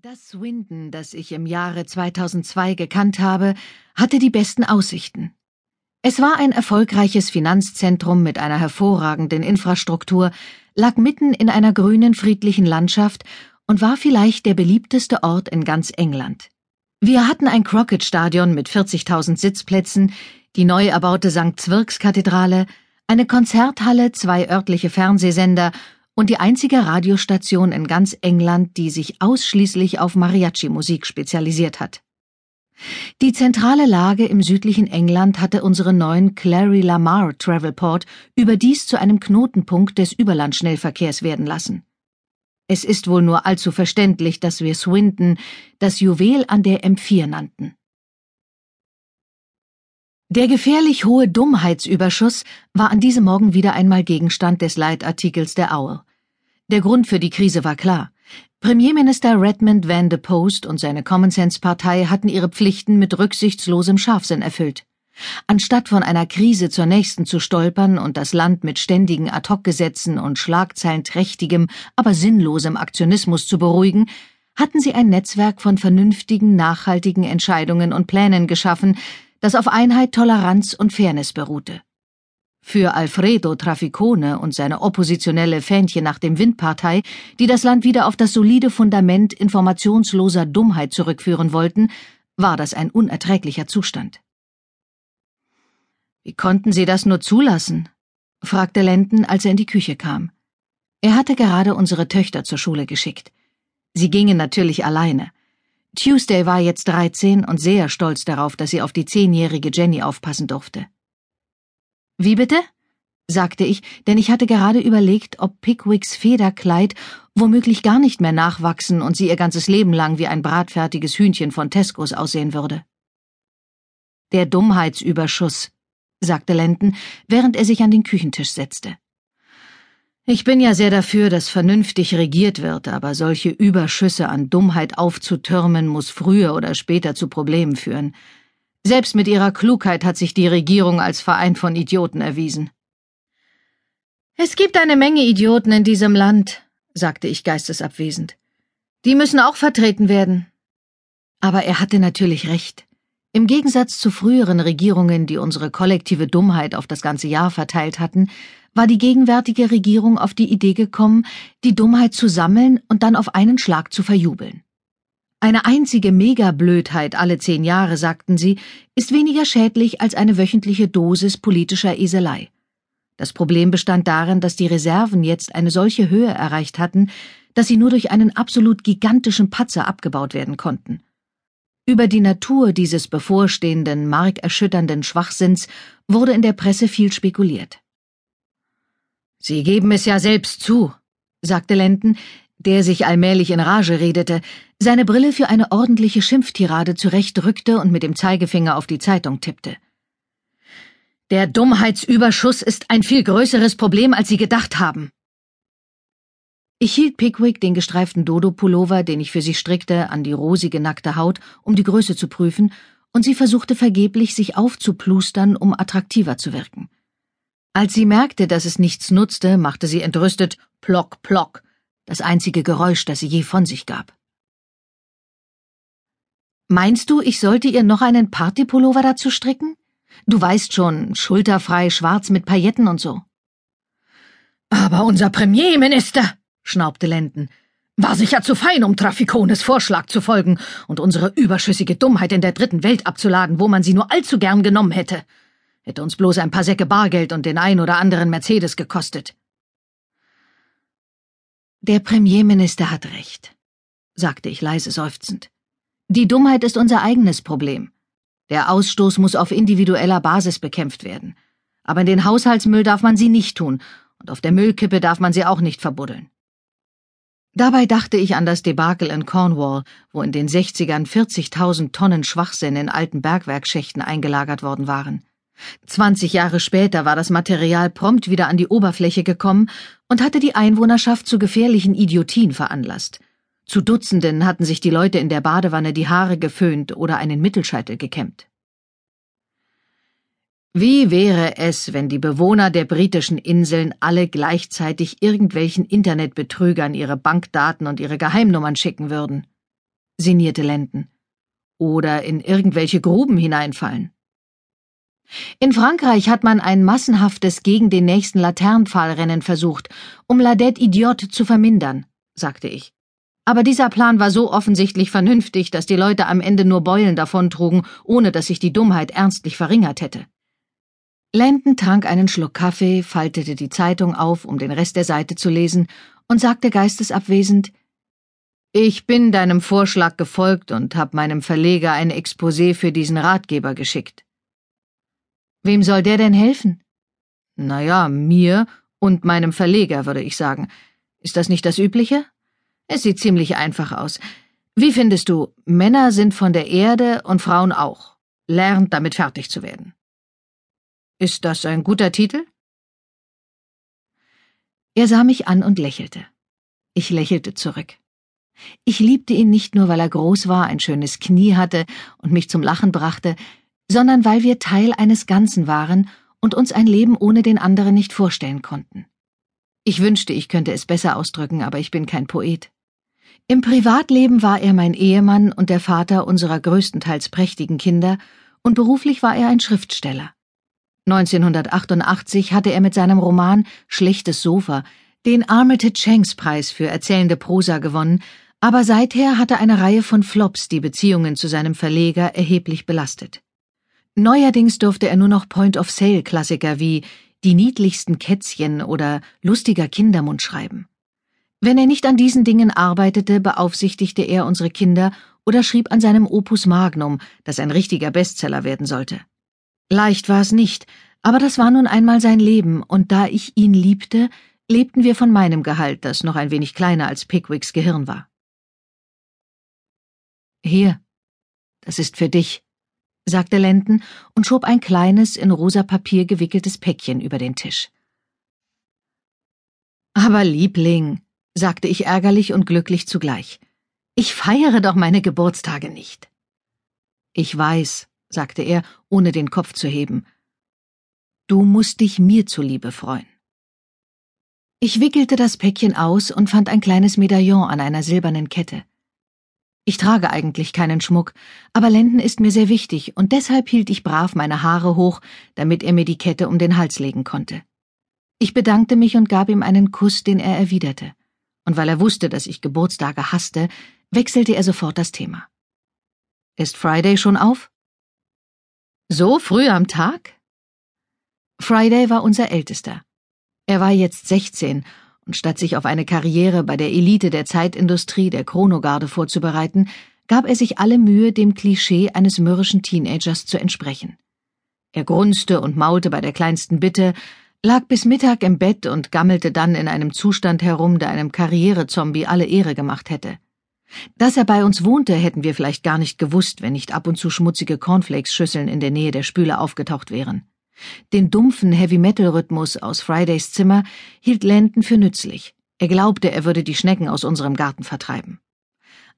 Das Swindon, das ich im Jahre 2002 gekannt habe, hatte die besten Aussichten. Es war ein erfolgreiches Finanzzentrum mit einer hervorragenden Infrastruktur, lag mitten in einer grünen, friedlichen Landschaft und war vielleicht der beliebteste Ort in ganz England. Wir hatten ein Crockett-Stadion mit 40.000 Sitzplätzen, die neu erbaute St. Zwirks-Kathedrale, eine Konzerthalle, zwei örtliche Fernsehsender und die einzige Radiostation in ganz England, die sich ausschließlich auf Mariachi-Musik spezialisiert hat. Die zentrale Lage im südlichen England hatte unseren neuen Clary Lamar Travelport überdies zu einem Knotenpunkt des Überlandschnellverkehrs werden lassen. Es ist wohl nur allzu verständlich, dass wir Swindon das Juwel an der M4 nannten. Der gefährlich hohe Dummheitsüberschuss war an diesem Morgen wieder einmal Gegenstand des Leitartikels der Owl. Der Grund für die Krise war klar. Premierminister Redmond Van de Post und seine Common Sense Partei hatten ihre Pflichten mit rücksichtslosem Scharfsinn erfüllt. Anstatt von einer Krise zur nächsten zu stolpern und das Land mit ständigen Ad-hoc-Gesetzen und schlagzeilenträchtigem, aber sinnlosem Aktionismus zu beruhigen, hatten sie ein Netzwerk von vernünftigen, nachhaltigen Entscheidungen und Plänen geschaffen, das auf Einheit, Toleranz und Fairness beruhte. Für Alfredo Traficone und seine oppositionelle Fähnchen nach dem Windpartei, die das Land wieder auf das solide Fundament informationsloser Dummheit zurückführen wollten, war das ein unerträglicher Zustand. Wie konnten Sie das nur zulassen? fragte Lenden, als er in die Küche kam. Er hatte gerade unsere Töchter zur Schule geschickt. Sie gingen natürlich alleine. Tuesday war jetzt dreizehn und sehr stolz darauf, dass sie auf die zehnjährige Jenny aufpassen durfte. Wie bitte? sagte ich, denn ich hatte gerade überlegt, ob Pickwicks Federkleid womöglich gar nicht mehr nachwachsen und sie ihr ganzes Leben lang wie ein bratfertiges Hühnchen von Tescos aussehen würde. Der Dummheitsüberschuss, sagte Lenden, während er sich an den Küchentisch setzte. Ich bin ja sehr dafür, dass vernünftig regiert wird, aber solche Überschüsse an Dummheit aufzutürmen, muss früher oder später zu Problemen führen. Selbst mit ihrer Klugheit hat sich die Regierung als Verein von Idioten erwiesen. Es gibt eine Menge Idioten in diesem Land, sagte ich geistesabwesend. Die müssen auch vertreten werden. Aber er hatte natürlich recht. Im Gegensatz zu früheren Regierungen, die unsere kollektive Dummheit auf das ganze Jahr verteilt hatten, war die gegenwärtige Regierung auf die Idee gekommen, die Dummheit zu sammeln und dann auf einen Schlag zu verjubeln. Eine einzige Megablödheit alle zehn Jahre, sagten sie, ist weniger schädlich als eine wöchentliche Dosis politischer Eselei. Das Problem bestand darin, dass die Reserven jetzt eine solche Höhe erreicht hatten, dass sie nur durch einen absolut gigantischen Patzer abgebaut werden konnten. Über die Natur dieses bevorstehenden, markerschütternden Schwachsinns wurde in der Presse viel spekuliert. Sie geben es ja selbst zu, sagte Lenden, der sich allmählich in Rage redete, seine Brille für eine ordentliche Schimpftirade zurechtrückte und mit dem Zeigefinger auf die Zeitung tippte. Der Dummheitsüberschuss ist ein viel größeres Problem, als Sie gedacht haben. Ich hielt Pickwick den gestreiften Dodo-Pullover, den ich für sie strickte, an die rosige nackte Haut, um die Größe zu prüfen, und sie versuchte vergeblich, sich aufzuplustern, um attraktiver zu wirken. Als sie merkte, dass es nichts nutzte, machte sie entrüstet Plock, Plock das einzige Geräusch, das sie je von sich gab. Meinst du, ich sollte ihr noch einen Partypullover dazu stricken? Du weißt schon, schulterfrei, schwarz mit Pailletten und so. Aber unser Premierminister, schnaubte Lenden, war sicher zu fein, um Traficones Vorschlag zu folgen und unsere überschüssige Dummheit in der dritten Welt abzuladen, wo man sie nur allzu gern genommen hätte. Hätte uns bloß ein paar Säcke Bargeld und den ein oder anderen Mercedes gekostet. Der Premierminister hat recht, sagte ich leise seufzend. Die Dummheit ist unser eigenes Problem. Der Ausstoß muss auf individueller Basis bekämpft werden. Aber in den Haushaltsmüll darf man sie nicht tun, und auf der Müllkippe darf man sie auch nicht verbuddeln. Dabei dachte ich an das Debakel in Cornwall, wo in den 60ern 40.000 Tonnen Schwachsinn in alten Bergwerkschächten eingelagert worden waren. Zwanzig Jahre später war das Material prompt wieder an die Oberfläche gekommen und hatte die Einwohnerschaft zu gefährlichen Idiotien veranlasst. Zu Dutzenden hatten sich die Leute in der Badewanne die Haare geföhnt oder einen Mittelscheitel gekämmt. Wie wäre es, wenn die Bewohner der britischen Inseln alle gleichzeitig irgendwelchen Internetbetrügern ihre Bankdaten und ihre Geheimnummern schicken würden? sinnierte Lenden. Oder in irgendwelche Gruben hineinfallen. In Frankreich hat man ein massenhaftes gegen den nächsten Laternenpfahlrennen versucht, um La Dette Idiote zu vermindern, sagte ich. Aber dieser Plan war so offensichtlich vernünftig, dass die Leute am Ende nur Beulen davontrugen, ohne dass sich die Dummheit ernstlich verringert hätte. Landon trank einen Schluck Kaffee, faltete die Zeitung auf, um den Rest der Seite zu lesen, und sagte geistesabwesend Ich bin deinem Vorschlag gefolgt und hab meinem Verleger ein Exposé für diesen Ratgeber geschickt. Wem soll der denn helfen? Na ja, mir und meinem Verleger, würde ich sagen. Ist das nicht das Übliche? Es sieht ziemlich einfach aus. Wie findest du, Männer sind von der Erde und Frauen auch. Lernt damit fertig zu werden. Ist das ein guter Titel? Er sah mich an und lächelte. Ich lächelte zurück. Ich liebte ihn nicht nur, weil er groß war, ein schönes Knie hatte und mich zum Lachen brachte, sondern weil wir Teil eines Ganzen waren und uns ein Leben ohne den anderen nicht vorstellen konnten. Ich wünschte, ich könnte es besser ausdrücken, aber ich bin kein Poet. Im Privatleben war er mein Ehemann und der Vater unserer größtenteils prächtigen Kinder, und beruflich war er ein Schriftsteller. 1988 hatte er mit seinem Roman Schlechtes Sofa den Armitage Shanks Preis für erzählende Prosa gewonnen, aber seither hatte eine Reihe von Flops die Beziehungen zu seinem Verleger erheblich belastet. Neuerdings durfte er nur noch Point-of-Sale-Klassiker wie Die niedlichsten Kätzchen oder Lustiger Kindermund schreiben. Wenn er nicht an diesen Dingen arbeitete, beaufsichtigte er unsere Kinder oder schrieb an seinem Opus Magnum, das ein richtiger Bestseller werden sollte. Leicht war es nicht, aber das war nun einmal sein Leben, und da ich ihn liebte, lebten wir von meinem Gehalt, das noch ein wenig kleiner als Pickwicks Gehirn war. Hier, das ist für dich, sagte Lenden und schob ein kleines, in rosa Papier gewickeltes Päckchen über den Tisch. Aber Liebling, sagte ich ärgerlich und glücklich zugleich, ich feiere doch meine Geburtstage nicht. Ich weiß, sagte er, ohne den Kopf zu heben. Du musst dich mir zuliebe freuen. Ich wickelte das Päckchen aus und fand ein kleines Medaillon an einer silbernen Kette. Ich trage eigentlich keinen Schmuck, aber Lenden ist mir sehr wichtig, und deshalb hielt ich brav meine Haare hoch, damit er mir die Kette um den Hals legen konnte. Ich bedankte mich und gab ihm einen Kuss, den er erwiderte. Und weil er wusste, dass ich Geburtstage hasste, wechselte er sofort das Thema. Ist Friday schon auf? So früh am Tag? Friday war unser Ältester. Er war jetzt sechzehn und statt sich auf eine Karriere bei der Elite der Zeitindustrie der Chronogarde vorzubereiten, gab er sich alle Mühe, dem Klischee eines mürrischen Teenagers zu entsprechen. Er grunzte und maulte bei der kleinsten Bitte, lag bis Mittag im Bett und gammelte dann in einem Zustand herum, der einem Karrierezombie alle Ehre gemacht hätte. Dass er bei uns wohnte, hätten wir vielleicht gar nicht gewusst, wenn nicht ab und zu schmutzige Cornflakes-Schüsseln in der Nähe der Spüle aufgetaucht wären. Den dumpfen Heavy-Metal-Rhythmus aus Fridays Zimmer hielt Landon für nützlich. Er glaubte, er würde die Schnecken aus unserem Garten vertreiben.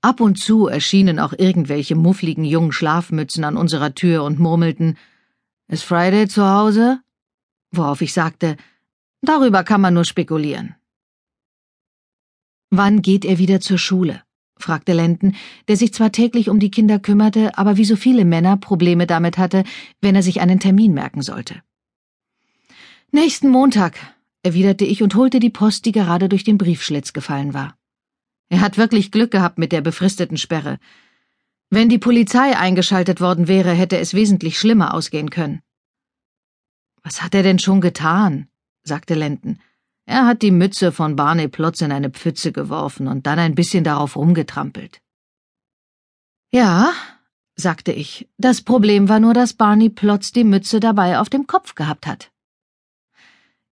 Ab und zu erschienen auch irgendwelche muffligen jungen Schlafmützen an unserer Tür und murmelten, Ist Friday zu Hause? Worauf ich sagte, darüber kann man nur spekulieren. Wann geht er wieder zur Schule? Fragte Lenden, der sich zwar täglich um die Kinder kümmerte, aber wie so viele Männer Probleme damit hatte, wenn er sich einen Termin merken sollte. Nächsten Montag, erwiderte ich und holte die Post, die gerade durch den Briefschlitz gefallen war. Er hat wirklich Glück gehabt mit der befristeten Sperre. Wenn die Polizei eingeschaltet worden wäre, hätte es wesentlich schlimmer ausgehen können. Was hat er denn schon getan? sagte Lenden. Er hat die Mütze von Barney Plotz in eine Pfütze geworfen und dann ein bisschen darauf rumgetrampelt. Ja, sagte ich, das Problem war nur, dass Barney Plotz die Mütze dabei auf dem Kopf gehabt hat.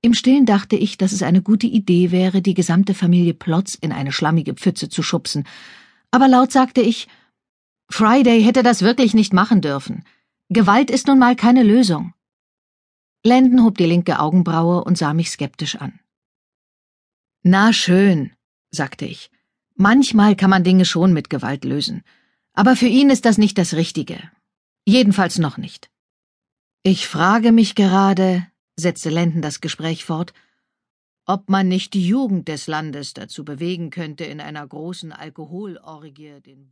Im Stillen dachte ich, dass es eine gute Idee wäre, die gesamte Familie Plotz in eine schlammige Pfütze zu schubsen, aber laut sagte ich, Friday hätte das wirklich nicht machen dürfen. Gewalt ist nun mal keine Lösung. Landon hob die linke Augenbraue und sah mich skeptisch an. Na schön, sagte ich. Manchmal kann man Dinge schon mit Gewalt lösen. Aber für ihn ist das nicht das Richtige. Jedenfalls noch nicht. Ich frage mich gerade, setzte Lenden das Gespräch fort, ob man nicht die Jugend des Landes dazu bewegen könnte, in einer großen Alkoholorgie den